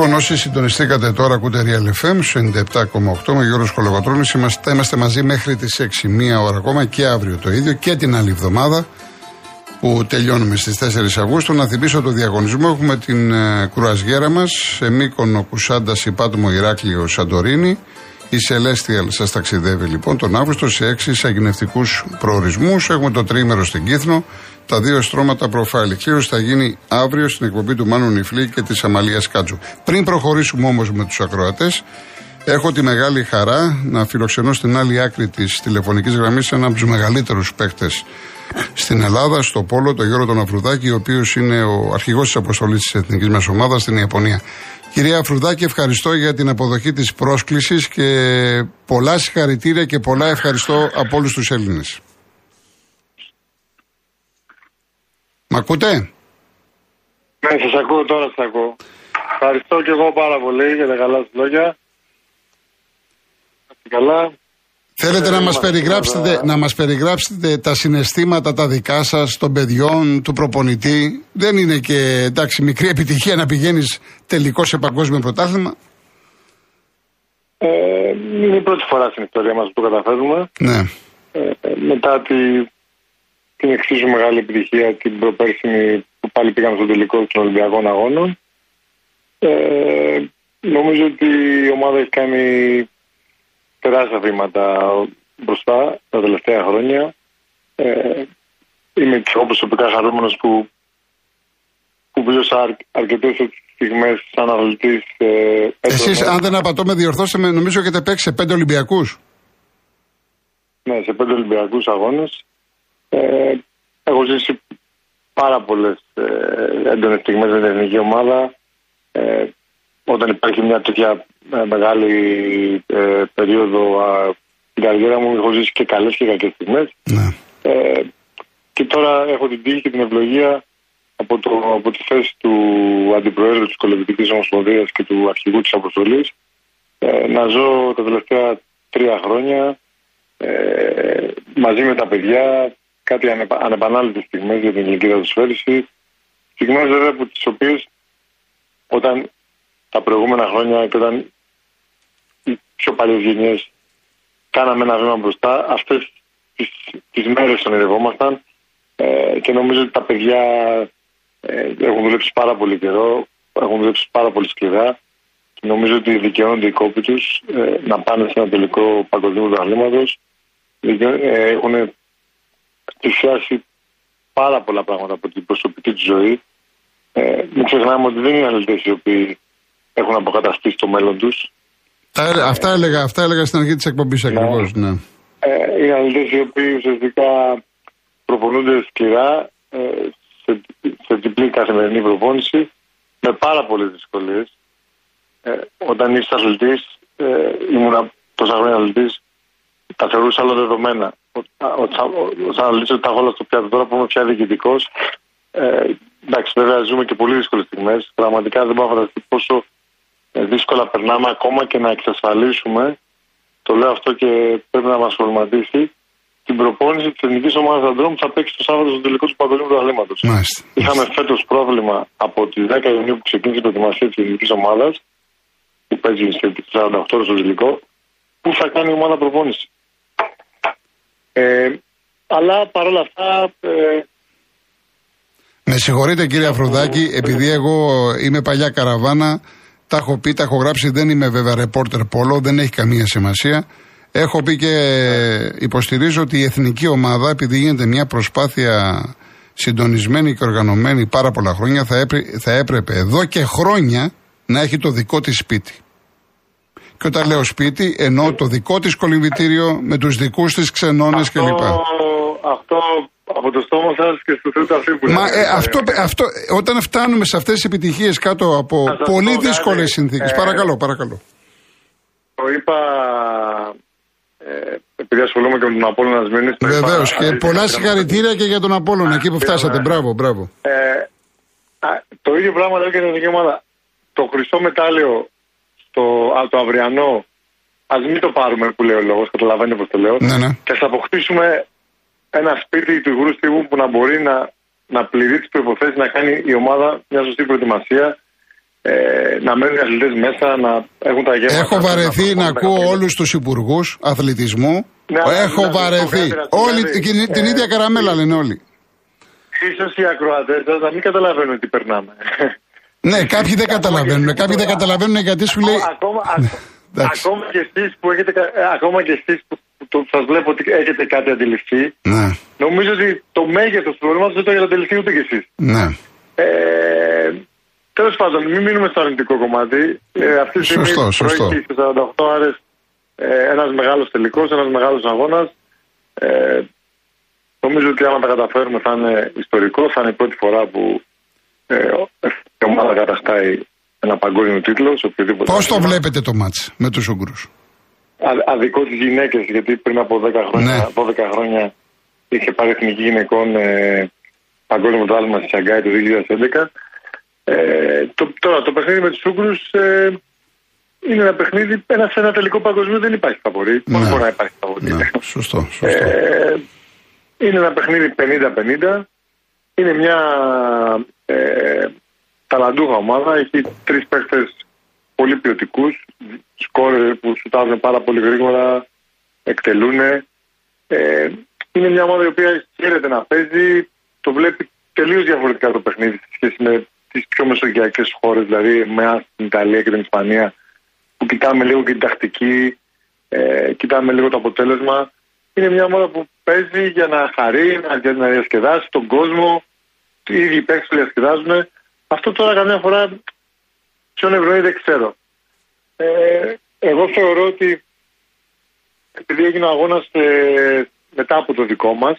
Λοιπόν, όσοι συντονιστήκατε τώρα, ακούτε Real FM 97,8 με Γιώργος Κολογοτρόνη. Είμαστε, είμαστε μαζί μέχρι τις 6 μία ώρα ακόμα και αύριο το ίδιο και την άλλη εβδομάδα που τελειώνουμε στις 4 Αυγούστου. Να θυμίσω το διαγωνισμό. Έχουμε την ε, κουραζιέρα μας σε Μύκονο, Κουσάντα, Υπάτμο, Ηράκλειο, Σαντορίνη. Η Celestial σας ταξιδεύει λοιπόν τον Αύγουστο σε έξι αγγινευτικού προορισμούς. Έχουμε το τρίμερο στην Κύθνο, τα δύο στρώματα προφάλι. Κλήρωση θα γίνει αύριο στην εκπομπή του Μάνου Νιφλή και της Αμαλίας Κάτζου. Πριν προχωρήσουμε όμως με τους ακροατές, έχω τη μεγάλη χαρά να φιλοξενώ στην άλλη άκρη της τηλεφωνικής γραμμής ένα από τους μεγαλύτερους παίκτε στην Ελλάδα, στο Πόλο, τον Γιώργο τον Αφρουδάκη, ο οποίος είναι ο αρχηγός της αποστολής της εθνικής μα ομάδας στην Ιαπωνία. Κυρία Αφρουδάκη, ευχαριστώ για την αποδοχή της πρόσκλησης και πολλά συγχαρητήρια και πολλά ευχαριστώ από όλους τους Έλληνες. Μ' ακούτε; Ναι, σας ακούω τώρα, σας ακούω. Ευχαριστώ και εγώ πάρα πολύ για τα καλά σας λόγια. Καλά. Θέλετε να μας, περιγράψετε, να μας περιγράψετε τα συναισθήματα τα δικά σας, των παιδιών, του προπονητή; Δεν είναι και εντάξει μικρή επιτυχία να πηγαίνεις τελικός σε παγκόσμιο πρωτάθλημα; Ε, είναι η πρώτη φορά στην ιστορία μας που το καταφέρουμε. Ναι. Ε, μετά τη, την εξίσου μεγάλη επιτυχία την προπέρσινη που πάλι πήγαμε στο τελικό των Ολυμπιακών Αγώνων. Ε, νομίζω ότι η ομάδα έχει κάνει τεράστια βήματα μπροστά τα τελευταία χρόνια. Ε, είμαι και εγώ προσωπικά χαρούμενος που, που βίωσα αρ, αρκετές στιγμές σαν αθλητής. Ε, Εσείς αν δεν απατώ με διορθώσετε νομίζω έχετε παίξει σε πέντε Ολυμπιακούς. Ναι, σε πέντε Ολυμπιακούς αγώνες. Ε, έχω ζήσει πάρα πολλές ε, έντονες στιγμές με την εθνική ομάδα. Ε, όταν υπάρχει μια τέτοια ε, μεγάλη ε, περίοδο στην καριέρα μου έχω ζήσει και καλές και κακές στιγμές. Ναι. Ε, και τώρα έχω την τύχη και την ευλογία από, το, από τη θέση του Αντιπροέδρου της Κολεκτικής Ομοσπονδίας και του Αρχηγού της Αποστολής ε, να ζω τα τελευταία τρία χρόνια ε, μαζί με τα παιδιά κάτι ανεπα, ανεπανάληπτες στιγμές για την ελληνική δοσφαίριση στιγμές βέβαια από τις οποίες όταν τα προηγούμενα χρόνια και όταν οι πιο παλιές γενιές κάναμε ένα βήμα μπροστά, αυτές τις, τις μέρες ονειρευόμασταν ε, και νομίζω ότι τα παιδιά ε, έχουν δουλέψει πάρα πολύ καιρό, έχουν δουλέψει πάρα πολύ σκληρά και νομίζω ότι δικαιώνονται οι κόποι τους ε, να πάνε σε ένα τελικό παγκοσμίου δραλήματος. Ε, έχουν πλησιάσει πάρα πολλά πράγματα από την προσωπική του ζωή. Ε, μην ξεχνάμε ότι δεν είναι αληθές οι οποίοι έχουν αποκαταστήσει το μέλλον τους. Αυτά έλεγα, αυτά έλεγα στην αρχή της εκπομπής ναι. ακριβώς. Ναι. Ε, οι αληθέ οι οποίοι ουσιαστικά προπονούνται σκληρά ε, σε, σε διπλή καθημερινή προπόνηση με πάρα πολλές δυσκολίες. Ε, όταν είσαι αθλητή, ε, ήμουν τόσα χρόνια αθλητή, τα θεωρούσα όλα δεδομένα. Όταν αναλύσω τα όλα στο πιάτο τώρα που είμαι πια διοικητικός, ε, εντάξει, βέβαια ζούμε και πολύ δύσκολες στιγμές. Πραγματικά δεν μπορώ να φανταστεί πόσο ε, δύσκολα περνάμε ακόμα και να εξασφαλίσουμε, το λέω αυτό και πρέπει να μας προβληματίσει, την προπόνηση της εθνικής ομάδας ανδρών που θα παίξει το Σάββατο στο τελικό του Παγκοσμίου Πρωταθλήματο. Είχαμε φέτος πρόβλημα από τι 10 Ιουνίου που ξεκίνησε η προετοιμασία της εθνικής ομάδας, που παίζει σε 48 ώρες στο τελικό, πού θα κάνει η ομάδα προπόνηση; Ε, αλλά παρόλα αυτά. Ε, με συγχωρείτε κύριε Αφροδάκη, επειδή εγώ είμαι παλιά καραβάνα, τα έχω πει, τα έχω γράψει, δεν είμαι βέβαια ρεπόρτερ πόλο, δεν έχει καμία σημασία. Έχω πει και υποστηρίζω ότι η εθνική ομάδα, επειδή γίνεται μια προσπάθεια συντονισμένη και οργανωμένη πάρα πολλά χρόνια, θα, θα έπρεπε εδώ και χρόνια να έχει το δικό της σπίτι. Και όταν λέω σπίτι, εννοώ το δικό της κολυμβητήριο με τους δικούς της ξενώνες κλπ. Αυτό από το στόμα σας και στο Θεό τα Μα ε, αυτό, αυτό, όταν φτάνουμε σε αυτές τις επιτυχίες κάτω από πολύ δύσκολες συνθήκες. Ε, παρακαλώ, παρακαλώ. Το είπα. Ε, επειδή ασχολούμαι και με τον Απόλλωνα Σμύρνη. Βεβαίως. Και πολλά συγχαρητήρια και για τον Απόλλωνα, εκεί που φτάσατε. Μπράβο, μπράβο. Ε, το ίδιο πράγμα λέω και την ομάδα. Το χρυσό μετάλλιο στο, το αυριανό, ας μην το πάρουμε που λέει ο λόγος, καταλαβαίνετε πώς το λέω. Ναι, ναι. Και ας αποκτήσουμε ένα σπίτι του υγρού στιγμού που να μπορεί να, να πληρεί τις προποθέσει να κάνει η ομάδα μια σωστή προετοιμασία ε, να μένουν οι αθλητές μέσα, να έχουν τα γεύματα. Έχω βαρεθεί να, να ακούω όλους τους υπουργούς αθλητισμού. Ναι, Έχω ναι, βαρεθεί. Όλη την, την ίδια καραμέλα λένε όλοι. Ίσως οι ακροατές να μην καταλαβαίνουν τι περνάμε. Ναι, κάποιοι δεν καταλαβαίνουν. Κάποιοι δεν καταλαβαίνουν γιατί σου λέει. Ακόμα, ακόμα και εσείς που έχετε. Ακόμα και εσείς που σας βλέπω ότι έχετε κάτι αντιληφθεί. Ναι. Νομίζω ότι το μέγεθος του προβλήματος δεν το έχετε αντιληφθεί ούτε κι εσείς. Ναι. Ε, Τέλος πάντων, μην μείνουμε στο αρνητικό κομμάτι. Ε, αυτή τη στιγμή σωστό, σωστό. 48 ώρε ε, ένας μεγάλος τελικός, ένας μεγάλος αγώνας. Ε, νομίζω ότι άμα τα καταφέρουμε θα είναι ιστορικό. Θα είναι η πρώτη φορά που ε, η ομάδα καταστάει ένα παγκόσμιο τίτλο. Πώς το βλέπετε το μάτς με τους Ούγκρου. Αδικό τι γυναίκες, γιατί πριν από 10 χρόνια, ναι. 12 χρόνια είχε πάρει εθνική γυναικών ε, παγκόσμιο πρωτάθλημα στη Σαγκάη το 2011. Ε, το, τώρα το παιχνίδι με τους Ούγκρου ε, είναι ένα παιχνίδι, ένα, σε ένα τελικό παγκοσμίου δεν υπάρχει φαβορή. Ναι. Πώς μπορεί να υπάρχει φαβορή. Ναι. Σωστό, σωστό. Ε, είναι ένα παιχνίδι 50-50. Είναι μια ε, ταλαντούχα ομάδα. Έχει τρεις παίχτε πολύ ποιοτικούς. Σκόρε που σουτάζουν πάρα πολύ γρήγορα, εκτελούν. Ε, είναι μια ομάδα η οποία χαίρεται να παίζει. Το βλέπει τελείως διαφορετικά το παιχνίδι σε σχέση με τις πιο μεσογειακές χώρες, δηλαδή με την Ιταλία και την Ισπανία, που κοιτάμε λίγο και την τακτική, ε, κοιτάμε λίγο το αποτέλεσμα. Είναι μια ομάδα που παίζει για να χαρεί, για να διασκεδάσει τον κόσμο. Οι ίδιοι παίχτε που διασκεδάζουν. Αυτό τώρα καμιά φορά ποιον ευρωεί δεν ξέρω. Ε, εγώ θεωρώ ότι επειδή έγινε ο αγώνας ε, μετά από το δικό μας,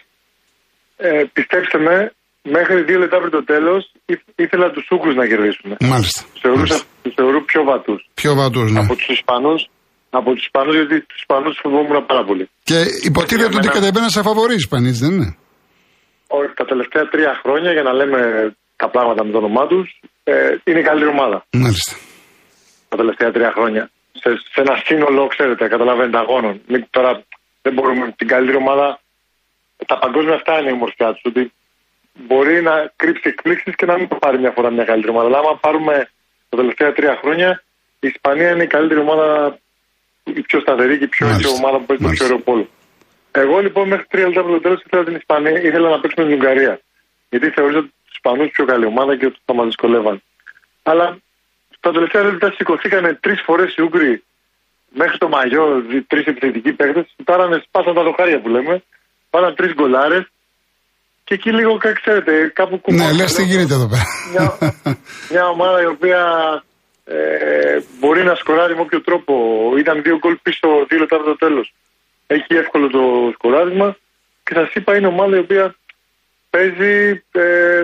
ε, πιστέψτε με, μέχρι δύο λεπτά πριν το τέλος ήθελα τους Ούκρου να κερδίσουν. Μάλιστα. Τους θεωρούν πιο βατούς. Πιο βατούς, ναι. Από τους Ισπανούς. Από τους Ισπανούς, γιατί τους Ισπανούς φοβόμουν πάρα πολύ. Και υποτίθεται ότι κατεβαίνουν σε φαβορή Ισπανοί, δεν είναι; Όχι, τα τελευταία τρία χρόνια, για να λέμε τα πράγματα με το όνομά τους, ε, είναι η καλύτερη ομάδα. Μάλιστα. Τα τελευταία τρία χρόνια. Σε, σε ένα σύνολο, ξέρετε, καταλαβαίνετε, αγώνων. Μην, τώρα δεν μπορούμε την καλύτερη ομάδα. Τα παγκόσμια αυτά είναι η ομορφιά τους. Ότι μπορεί να κρύψει εκπλήξεις και να μην το πάρει μια φορά μια καλύτερη ομάδα. Αλλά άμα πάρουμε τα τελευταία τρία χρόνια, η Ισπανία είναι η καλύτερη ομάδα, η πιο σταθερή και η πιο έτσι ομάδα που παίζει το πιο ωραίο πόλο. Εγώ λοιπόν μέχρι τρία λεπτά από το τέλος ήθελα την Ισπανία, ήθελα να παίξουμε την Ουγγαρία. Γιατί θεωρούσα τους Ισπανούς πιο καλή ομάδα και ότι θα μας δυσκολεύαν. Αλλά στα τελευταία λεπτά σηκωθήκαν τρεις φορές οι Ούγγροι μέχρι το μαγιό, τρεις επιθετικοί παίχτε. Πάρανε, σπάσαν τα δοχάρια που λέμε. Πάραν τρεις γκολάρες και εκεί λίγο, ξέρετε, κάπου κουμπί. Ναι, λες τι γίνεται εδώ πέρα. Μια, μια ομάδα η οποία ε, μπορεί να σκοράρει με όποιο τρόπο. Ήταν δύο γκολ πίσω, δύο λεπτά από το τέλος. Έχει εύκολο το σκοράρισμα και σας είπα είναι ομάδα η οποία παίζει ε,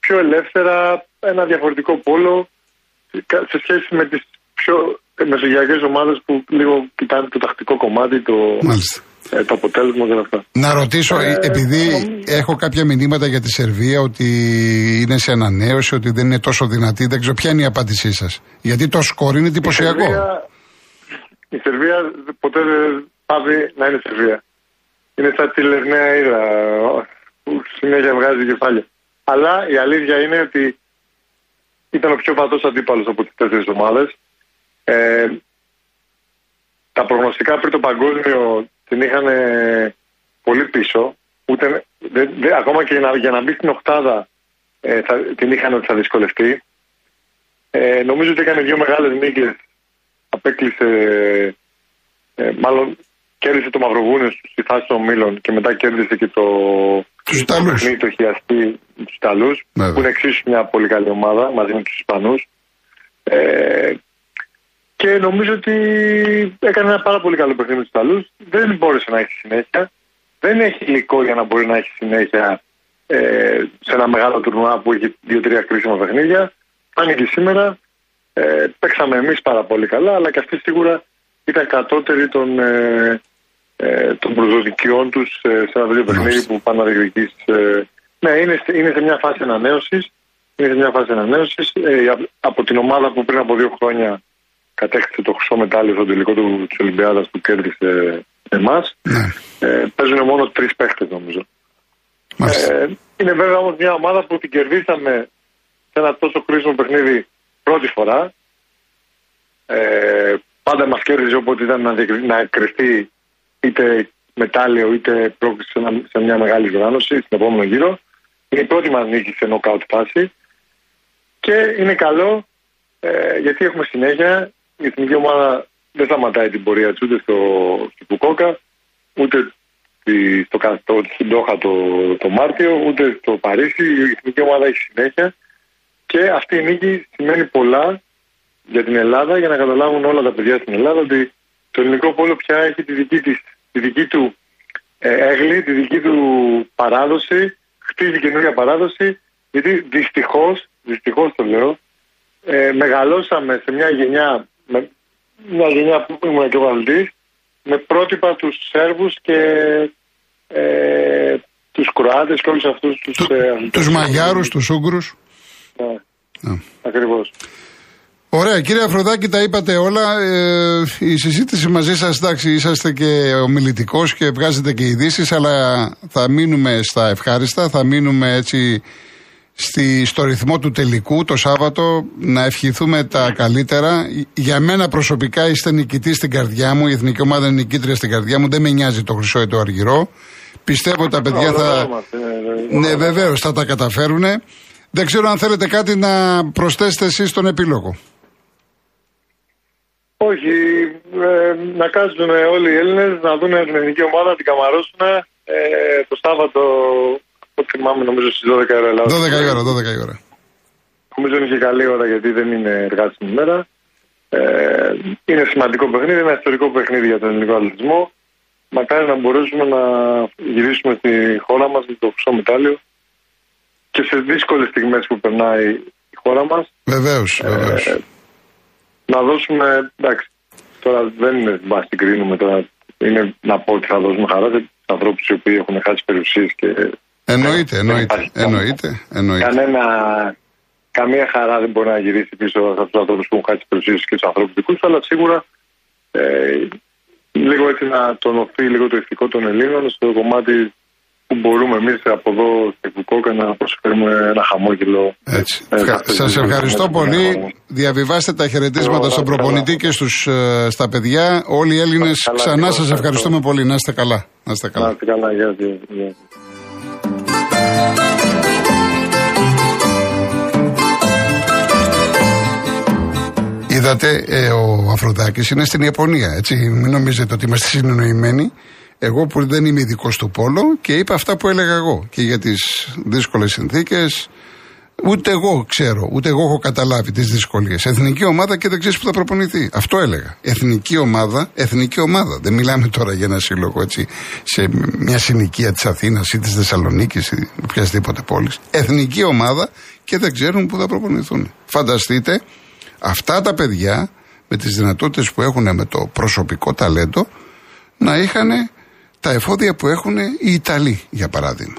πιο ελεύθερα, ένα διαφορετικό πόλο σε σχέση με τις πιο μεσογειακές ομάδες που λίγο κοιτάνε το τακτικό κομμάτι, το, ε, το αποτέλεσμα και αυτά. Να ρωτήσω, ε, επειδή έχω κάποια μηνύματα για τη Σερβία ότι είναι σε ανανέωση, ότι δεν είναι τόσο δυνατή, δεν ξέρω ποια είναι η απάντησή σας; Γιατί το σκορ είναι εντυπωσιακό. Η, Σερβία ποτέ δεν πάβει να είναι Σερβία. Είναι σαν τη Λευναία Ήδρα που συνέχεια βγάζει κεφάλια. Αλλά η αλήθεια είναι ότι ήταν ο πιο βατό αντίπαλος από τις τέσσερις ομάδες. Ε, τα προγνωστικά πριν το παγκόσμιο την είχαν πολύ πίσω. Ούτε, δε, δε, ακόμα και για να, για να μπει στην οχτάδα ε, θα, την είχαν ότι θα δυσκολευτεί. Ε, νομίζω ότι έκανε δύο μεγάλες νίκες. Απέκλεισε, ε, μάλλον κέρδισε το Μαυροβούνιο στη φάση των Μήλων και μετά κέρδισε και το, τους Ιταλούς. Το χιαστή τους Ιταλούς, που είναι εξίσου μια πολύ καλή ομάδα μαζί με τους Ισπανούς. Ε, και νομίζω ότι έκανε ένα πάρα πολύ καλό παιχνίδι με τους Ιταλούς. Δεν μπόρεσε να έχει συνέχεια. Δεν έχει υλικό για να μπορεί να έχει συνέχεια ε, σε ένα μεγάλο τουρνουά που έχει δύο-τρία κρίσιμα παιχνίδια. Φάνηκε σήμερα. Ε, παίξαμε εμείς πάρα πολύ καλά, αλλά και αυτοί σίγουρα ήταν κατώτεροι των, ε, ε, των προσδοκιών τους ε, σε ένα τέτοιο παιχνίδι που πάνε να διεκδικήσεις. Ε, ναι, είναι, είναι σε μια φάση ανανέωσης. Είναι σε μια φάση ανανέωσης. Ε, από την ομάδα που πριν από δύο χρόνια κατέκτησε το χρυσό μετάλλιο στο τελικό του της Ολυμπιάδας που κέρδισε εμάς. Ναι. Ε, παίζουν μόνο τρεις παίχτε νομίζω. Ε, είναι βέβαια όμως μια ομάδα που την κερδίσαμε σε ένα τόσο κρίσιμο παιχνίδι πρώτη φορά. Ε, πάντα μας κέρδιζε όποτε ήταν να, να κρυφτεί είτε μετάλλιο είτε πρόκληση σε, μια μεγάλη οργάνωση στην επόμενο γύρο. Είναι η πρώτη μας νίκη σε νοκάουτ φάση. Και είναι καλό ε, γιατί έχουμε συνέχεια. Η εθνική ομάδα δεν σταματάει την πορεία της ούτε στο, στο Πουκόκα, ούτε στο, στο, στην Τόχα το, το Μάρτιο, ούτε στο Παρίσι. Η εθνική ομάδα έχει συνέχεια. Και αυτή η νίκη σημαίνει πολλά για την Ελλάδα, για να καταλάβουν όλα τα παιδιά στην Ελλάδα ότι το ελληνικό πόλο πια έχει τη δική, της, τη δική του ε, έγλη, τη δική του παράδοση, χτίζει καινούργια παράδοση, γιατί δυστυχώς, δυστυχώς το λέω, ε, μεγαλώσαμε σε μια γενιά, με, μια γενιά που ήμουν και ο με πρότυπα τους Σέρβους και ε, τους Κροάτες και όλους αυτούς τους... Του, ε, τους Μαγιάρους, τους Ούγκρους. Ναι, ναι. ακριβώς. Ωραία, κύριε Αφροδάκη, τα είπατε όλα. Ε, η συζήτηση μαζί σας, εντάξει, είσαστε και ομιλητικός και βγάζετε και ειδήσεις, αλλά θα μείνουμε στα ευχάριστα, θα μείνουμε έτσι στη, στο ρυθμό του τελικού το Σάββατο να ευχηθούμε τα καλύτερα. Για μένα προσωπικά είστε νικητή στην καρδιά μου, η εθνική ομάδα είναι νικήτρια στην καρδιά μου, δεν με νοιάζει το χρυσό ή το αργυρό. Πιστεύω τα παιδιά θα. Ναι, βεβαίως θα τα καταφέρουν. Δεν ξέρω αν θέλετε κάτι να προσθέσετε εσείς στον επίλογο. Όχι, ε, να κάτσουν όλοι οι Έλληνες να δουν την ελληνική ομάδα, να την καμαρώσουν. Ε, το Σάββατο, το θυμάμαι, νομίζω στις 12 η ώρα. 12 η ώρα, 12 η ώρα. Νομίζω είναι και καλή ώρα γιατί δεν είναι εργάσιμη ημέρα. Ε, είναι σημαντικό παιχνίδι, ένα ιστορικό παιχνίδι για τον ελληνικό αθλητισμό. Μακάρι να μπορέσουμε να γυρίσουμε στη χώρα μας με το χρυσό μετάλλιο και σε δύσκολες στιγμές που περνάει η χώρα μας. Βεβαίως, βεβαίως. Ε, να δώσουμε. Εντάξει, τώρα δεν είναι να συγκρίνουμε τώρα. Είναι να πω ότι θα δώσουμε χαρά σε ανθρώπους οι οποίοι έχουν χάσει περιουσίες και. Εννοείται, εννοείται. εννοείται, εννοείται. Κανένα, καμία χαρά δεν μπορεί να γυρίσει πίσω από τους ανθρώπους που έχουν χάσει περιουσίες και τους ανθρώπους δικούς αλλά σίγουρα ε, λίγο έτσι να τονωθεί λίγο το ηθικό των Ελλήνων στο κομμάτι που μπορούμε εμείς από εδώ στην να προσφέρουμε ένα χαμόγελο. Έτσι. Ε, Σας ευχαριστώ πολύ. Διαβιβάστε τα χαιρετίσματα στον προπονητή και στους, ε, στα παιδιά. Όλοι οι Έλληνες ξανά σας ευχαριστούμε πολύ. Να είστε καλά. Να είστε καλά. Να είστε καλά. Γεια, γεια. Είδατε, ε, ο Αφροδάκης είναι στην Ιαπωνία, έτσι. Μην νομίζετε ότι είμαστε συνεννοημένοι. Εγώ που δεν είμαι ειδικός του πόλο και είπα αυτά που έλεγα εγώ. Και για τις δύσκολες συνθήκες, ούτε εγώ ξέρω, ούτε εγώ έχω καταλάβει τις δυσκολίες. Εθνική ομάδα και δεν ξέρεις που θα προπονηθεί. Αυτό έλεγα. Εθνική ομάδα, εθνική ομάδα. Δεν μιλάμε τώρα για ένα σύλλογο έτσι σε μια συνοικία της Αθήνας ή της Θεσσαλονίκης ή οποιασδήποτε πόλης. Εθνική ομάδα και δεν ξέρουν που θα προπονηθούν. Φανταστείτε αυτά τα παιδιά με τις δυνατότητες που έχουν με το προσωπικό ταλέντο να είχαν τα εφόδια που έχουν οι Ιταλοί, για παράδειγμα.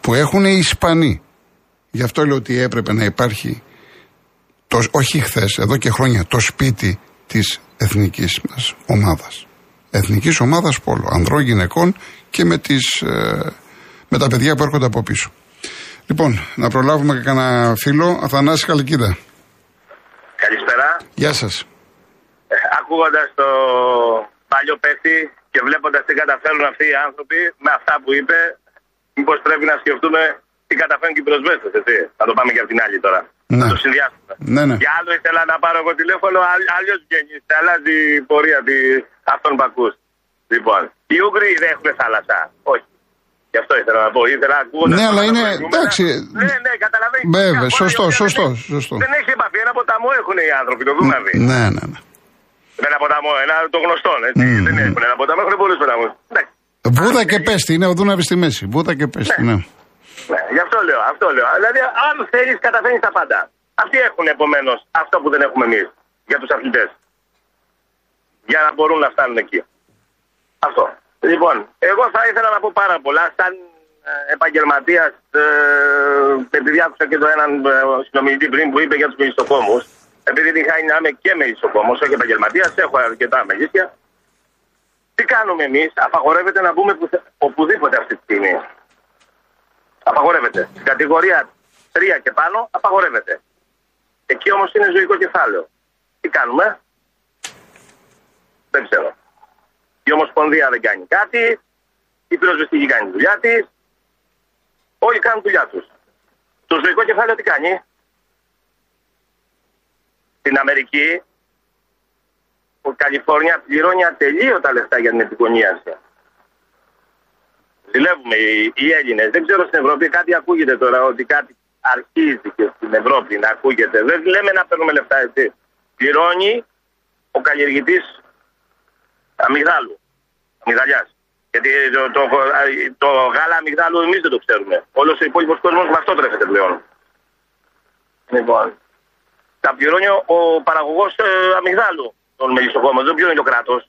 Που έχουν οι Ισπανοί. Γι' αυτό λέω ότι έπρεπε να υπάρχει, το, όχι χθες, εδώ και χρόνια, το σπίτι της εθνικής μας ομάδας. Εθνικής ομάδας πόλο. Ανδρών, γυναικών και με, τις, ε, με τα παιδιά που έρχονται από πίσω. Λοιπόν, να προλάβουμε και κανένα φίλο. Αθανάση Καλικίδα. Καλησπέρα. Γεια σας. Ε, ακούγοντας το παλιό πέφτει και βλέποντας τι καταφέρουν αυτοί οι άνθρωποι με αυτά που είπε, μήπως πρέπει να σκεφτούμε τι καταφέρουν και οι προσβέστε, έτσι. Θα το πάμε και από την άλλη τώρα. Ναι. Να το συνδυάσουμε. Ναι, ναι. Για άλλο ήθελα να πάρω εγώ τηλέφωνο, αλλιώ γεννήστε. Αλλάζει η πορεία τη... αυτών που ακούς. Λοιπόν, οι Ούγγροι δεν έχουν θάλασσα. Όχι. Γι' αυτό ήθελα να πω. Ήθελα να ακούω. Ναι, αλλά είναι. Εντάξει. Ναι, ναι, καταλαβαίνεις. Βέβαια, σωστό, σωστό, σωστό. Δεν έχει επαφή. Ένα ποταμό έχουν οι άνθρωποι, το Δούναβι. Ναι, ναι, ναι. Ένα ποταμό, ένα το γνωστό. Έτσι. Mm. Δεν έχουν ένα ποταμό, έχουν πολλούς ποταμού. Βούδα και πέστη, είναι ο Δούναβης στη μέση. Βούδα και πέστη, ναι. ναι. ναι. γι' αυτό λέω, αυτό λέω. Δηλαδή, αν θέλεις, καταφέρνεις τα πάντα. Αυτοί έχουν επομένως αυτό που δεν έχουμε εμείς για τους αθλητές. Για να μπορούν να φτάνουν εκεί. Αυτό. Λοιπόν, εγώ θα ήθελα να πω πάρα πολλά. Σαν ε, επαγγελματίας, ε, επειδή άκουσα και το έναν ε, συνομιλητή πριν που είπε για τους μισθοκόμου, επειδή την χάνει να είμαι και με ισοκόμο, όχι επαγγελματίας, έχω αρκετά μεγίστια. Τι κάνουμε εμείς, απαγορεύεται να μπούμε οπουδήποτε αυτή τη στιγμή. Απαγορεύεται. Στην κατηγορία 3 και πάνω, απαγορεύεται. Εκεί όμως είναι ζωικό κεφάλαιο. Τι κάνουμε, δεν ξέρω. Η Ομοσπονδία δεν κάνει κάτι, η πυροσβεστική κάνει τη δουλειά της, όλοι κάνουν δουλειά τους. Το ζωικό κεφάλαιο τι κάνει; Στην Αμερική, η Καλιφόρνια πληρώνει ατελείωτα λεφτά για την επικονίαση. Ζηλεύουμε οι, οι Έλληνες. Δεν ξέρω στην Ευρώπη κάτι ακούγεται τώρα ότι κάτι αρχίζει και στην Ευρώπη να ακούγεται. Δεν λέμε να παίρνουμε λεφτά έτσι. Πληρώνει ο καλλιεργητής αμυγδάλου. Αμυγδαλιάς. Γιατί το, το, το, γάλα αμυγδάλου εμείς δεν το ξέρουμε. Όλος ο υπόλοιπος κόσμος με αυτό τρέφεται πλέον. Λοιπόν. Τα πληρώνει ο παραγωγός ε, αμυγδάλου των μελισσοκόμων. Δεν πληρώνει το κράτος.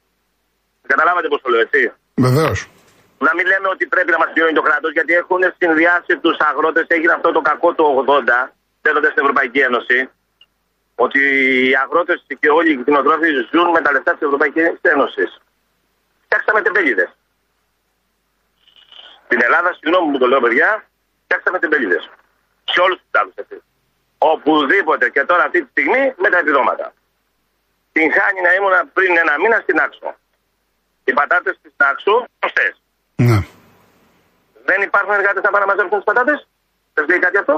Καταλάβατε πώς το λέω, έτσι. Βεβαίως. Να μην λέμε ότι πρέπει να μας πληρώνει το κράτος, γιατί έχουν συνδυάσει τους αγρότες. Έγινε αυτό το κακό του 80, θέλοντα στην Ευρωπαϊκή Ένωση. Ότι οι αγρότες και όλοι οι κτηνοτρόφοι ζουν με τα λεφτά της Ευρωπαϊκής Ένωσης. Φτιάξαμε τεμπέληδες. Στην Ελλάδα, συγγνώμη που το λέω, παιδιά, φτιάξαμε τεμπέληδες. Σε όλους τους άλλου έτσι. Οπουδήποτε και τώρα αυτή τη στιγμή με τα επιδόματα. Την χάνει να ήμουν πριν ένα μήνα στην Άξο. Οι πατάτες της Άξο, γνωστές. Ναι. Δεν υπάρχουν εργάτες να πάνε να μαζέψουν τις πατάτες; Σα λέει κάτι αυτό;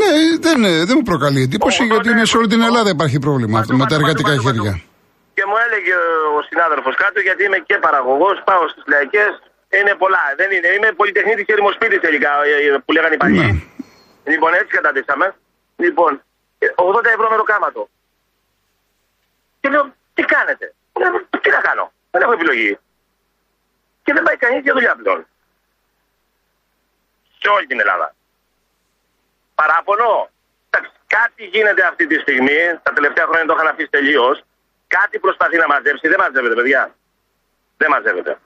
Ναι, δεν, δεν μου προκαλεί εντύπωση Οπότε, γιατί είναι σε όλη την λοιπόν, Ελλάδα υπάρχει πρόβλημα αυτό με τα παντού, εργατικά παντού, παντού. χέρια. Και μου έλεγε ο συνάδελφος κάτω, γιατί είμαι και παραγωγός, πάω στις λαϊκές. Είναι πολλά. Δεν είναι. Είμαι πολυτεχνίτης και δημοσπίτης τελικά, ε, ε, που λέγανε οι παλιοί. Ναι. Λοιπόν, έτσι καταντήσαμε. Λοιπόν, ε, 80 ευρώ μεροκάματο. Και λέω, τι κάνετε; Λέω, τι να κάνω; Δεν έχω επιλογή. Και δεν πάει κανείς για δουλειά πλέον. Σε όλη την Ελλάδα. Παράπονο. Εντάξει, Κάτι γίνεται αυτή τη στιγμή. Τα τελευταία χρόνια το είχαν αφήσει τελείως. Κάτι προσπαθεί να μαζέψει. Δεν μαζεύεται, παιδιά. Δεν μαζεύεται.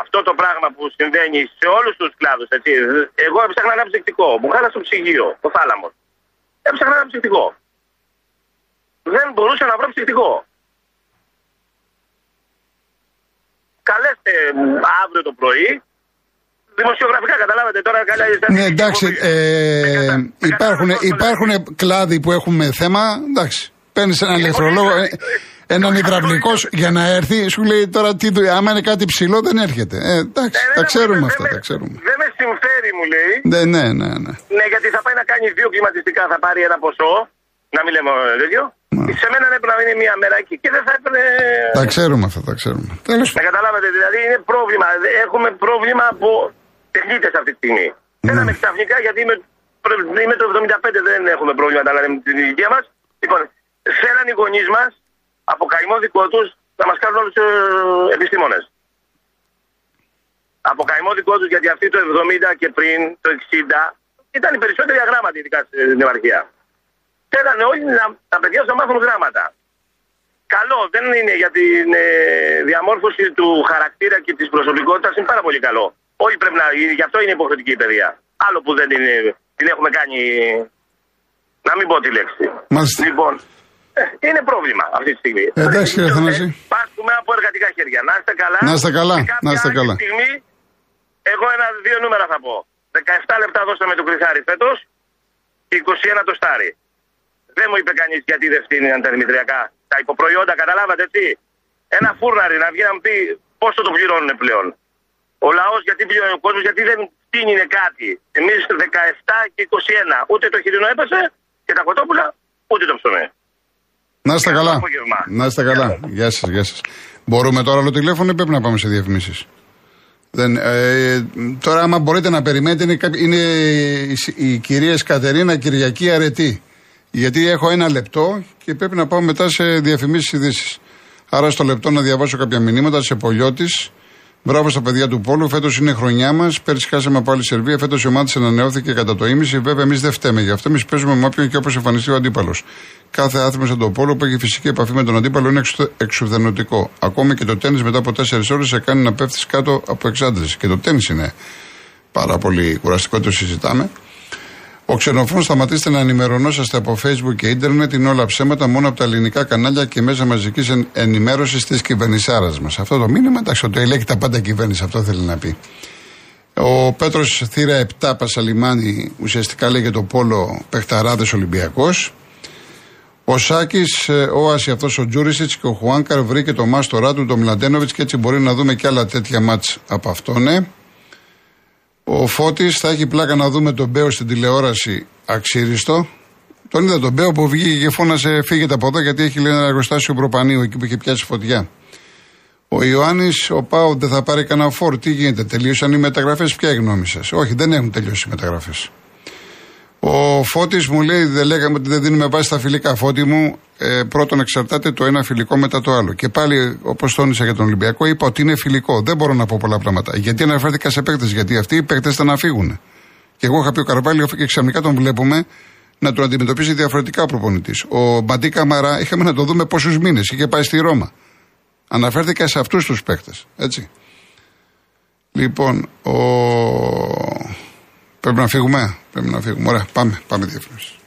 Αυτό το πράγμα που συμβαίνει σε όλους τους κλάδους, έτσι. Εγώ έψαχνα ένα ψυχτικό. Μου χάλασε το ψυγείο, το θάλαμο. Έψαχνα ένα ψυχτικό. Δεν μπορούσα να βρω ψυχτικό. Καλέστε αύριο το πρωί. Δημοσιογραφικά καταλάβατε τώρα καλά. Ναι, εντάξει, ε, υπάρχουν, υπάρχουν κλάδοι που έχουμε θέμα. Εντάξει, παίρνεις έναν ηλεκτρολόγο, ε, έναν υδραυλικό για να έρθει, σου λέει τώρα τι δουλειά. Άμα είναι κάτι ψηλό δεν έρχεται. Ε, εντάξει, τα ξέρουμε αυτά, τα ξέρουμε. Δεν με συμφέρει, μου λέει. Ναι, ναι, ναι. ναι. Ναι, γιατί θα πάει να κάνει δύο κλιματιστικά, θα πάρει ένα ποσό. Να μην λέμε τέτοιο. Ναι. Σε μένα έπρεπε να είναι μία μέρα εκεί και δεν θα έπαιρνε. Τα ξέρουμε αυτά, τα ξέρουμε. Τέλος Να καταλάβετε, δηλαδή είναι πρόβλημα. Έχουμε πρόβλημα από τεχνίτε αυτή τη στιγμή. Ναι. Θέλαμε ξαφνικά γιατί είμαι, είμαι το 75, δεν έχουμε πρόβλημα να λέμε την ηλικία μας. Λοιπόν, θέλαν οι γονείς μας από καημό δικό τους να μας κάνουν όλους του επιστήμονες. Από καημό δικό τους γιατί αυτοί το 70 και πριν, το 60, ήταν οι περισσότεροι αγράμματοι, ειδικά στην επαρχία. Θέλανε όλοι να, τα παιδιά του να μάθουν γράμματα. Καλό, δεν είναι για την ε, διαμόρφωση του χαρακτήρα και της προσωπικότητας, είναι πάρα πολύ καλό. Όλοι πρέπει να. Γι' αυτό είναι υποχρεωτική η παιδεία. Άλλο που δεν είναι, την έχουμε κάνει. Να μην πω τη λέξη. Μάλιστα. Λοιπόν, ε, είναι πρόβλημα αυτή τη στιγμή. Ε, εντάξει, κύριε Θανάση. Πάσχουμε από εργατικά χέρια. Να είστε καλά. Να είστε καλά, Και κάποια να είστε άλλη καλά. Στιγμή, εγώ ένα, δύο νούμερα θα πω. 17 λεπτά δώσαμε το κρυθάρι φέτος και 21 το στάρι. Δεν μου είπε κανείς γιατί δεν φτύνηκαν τα δημητριακά. Τα υποπροϊόντα, καταλάβατε έτσι. Ένα φούρναρι να βγει να μου πει πόσο το πληρώνουν πλέον. Ο λαός γιατί πληρώνει ο κόσμος, γιατί δεν φτύνει κάτι. Εμείς 17 και 21. Ούτε το χοιρινό έπεσε και τα κοτόπουλα, ούτε το ψωμί. Να είστε καλά. απόγευμα. Να είστε καλά. Γεια σας, γεια σας. Μπορούμε τώρα άλλο τηλέφωνο ή πρέπει να πάμε σε διαφημίσεις; Δεν, ε, τώρα, άμα μπορείτε να περιμένετε, είναι, κάποιοι- είναι οι, οι κυρίες Κατερίνα Κυριακή Αρετή. Γιατί έχω ένα λεπτό και πρέπει να πάω μετά σε διαφημίσεις ειδήσεις. Άρα, στο λεπτό να διαβάσω κάποια μηνύματα σε Πολιώτης. Μπράβο στα παιδιά του Πόλου. Φέτος είναι η χρονιά μας. Πέρσι χάσαμε από άλλη Σερβία. Φέτος η ομάδα της ανανεώθηκε κατά το ίμιση. Βέβαια, εμείς δεν φταίμε γι' αυτό. Εμείς παίζουμε με όποιον και όπως εμφανιστεί ο αντίπαλος. Κάθε άθλημα σαν το Πόλο που έχει φυσική επαφή με τον αντίπαλο είναι εξουθε- εξουθενωτικό. Ακόμη και το τέννη μετά από 4 ώρες σε κάνει να πέφτεις κάτω από εξάντληση. Και το τέννη είναι πάρα πολύ κουραστικό, το συζητάμε. Ο ξενοφών σταματήστε να ενημερωνόσαστε από Facebook και ίντερνετ. Είναι όλα ψέματα μόνο από τα ελληνικά κανάλια και μέσα μαζικής εν, ενημέρωσης της κυβερνησάρας μας. Αυτό το μήνυμα, εντάξει, το ελέγχει τα πάντα κυβέρνηση, αυτό θέλει να πει. Ο Πέτρος θύρα 7 Πασαλιμάνι ουσιαστικά λέγεται το πόλο Πεχταράδες Ολυμπιακός. Ο Σάκης, ε, ο Άση αυτός ο Τζούρισιτς και ο Χουάνκαρ βρήκε το μάστορά του, το Μιλαντένοβιτ και έτσι μπορεί να δούμε και άλλα τέτοια μάτς από αυτόν. Ναι. Ο Φώτης θα έχει πλάκα να δούμε τον Μπέο στην τηλεόραση αξίριστο. Τον είδα τον Μπέο που βγήκε και φώνασε φύγετε από εδώ γιατί έχει λέει ένα εργοστάσιο προπανίου εκεί που είχε πιάσει φωτιά. Ο Ιωάννης, ο Πάου δεν θα πάρει κανένα φόρ. Τι γίνεται, τελείωσαν οι μεταγραφές; Ποια η γνώμη σας; Όχι, δεν έχουν τελειώσει οι μεταγραφές. Ο Φώτης μου λέει: Δεν λέγαμε ότι δεν δίνουμε βάση στα φιλικά. Φώτη μου, ε, πρώτον εξαρτάται το ένα φιλικό μετά το άλλο. Και πάλι, όπως τόνισα για τον Ολυμπιακό, είπα ότι είναι φιλικό. Δεν μπορώ να πω πολλά πράγματα. Γιατί αναφέρθηκα σε παίκτες, γιατί αυτοί οι παίκτες ήταν να φύγουν. Και εγώ είχα πει ο Καρβάλιο και ξαφνικά τον βλέπουμε να τον αντιμετωπίσει διαφορετικά ο προπονητής. Ο Μπαντί Καμαρά είχαμε να το δούμε πόσους μήνες. Είχε πάει στη Ρώμα. Αναφέρθηκα σε αυτούς τους παίκτες. Έτσι. Λοιπόν, ο... πρέπει να φύγουμε. Πρέπει να φύγουμε. Ωραία, πάμε. Πάμε διαφήμιση.